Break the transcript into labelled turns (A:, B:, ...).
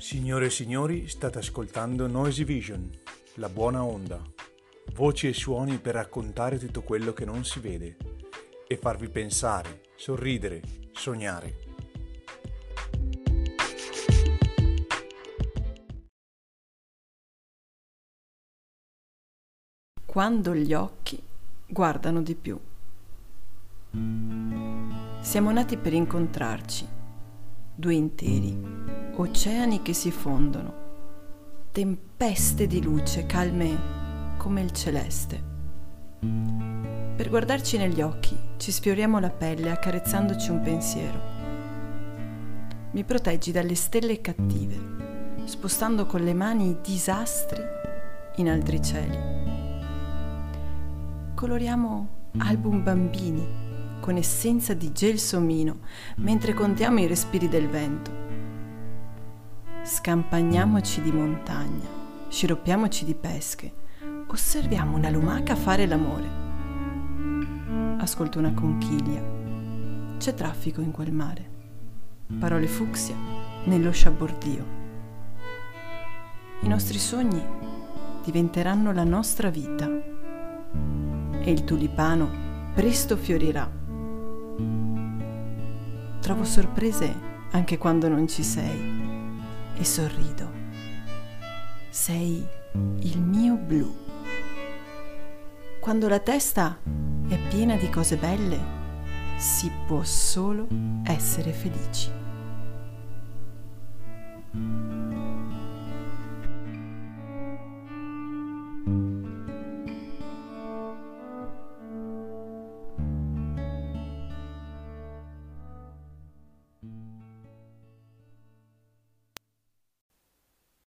A: Signore e signori, state ascoltando Noisy Vision, la buona onda. Voci e suoni per raccontare tutto quello che non si vede e farvi pensare, sorridere, sognare.
B: Quando gli occhi guardano di più. Siamo nati per incontrarci, due interi oceani che si fondono, tempeste di luce calme come il celeste. Per guardarci negli occhi ci sfioriamo la pelle accarezzandoci un pensiero. Mi proteggi dalle stelle cattive, spostando con le mani i disastri in altri cieli. Coloriamo album bambini con essenza di gelsomino mentre contiamo i respiri del vento scampagniamoci di montagna, sciroppiamoci di pesche, osserviamo una lumaca fare l'amore. Ascolto una conchiglia. C'è traffico in quel mare. Parole fucsia nello sciabordio. I nostri sogni diventeranno la nostra vita e il tulipano presto fiorirà. Trovo sorprese anche quando non ci sei e sorrido. Sei il mio blu. Quando la testa è piena di cose belle, si può solo essere felici.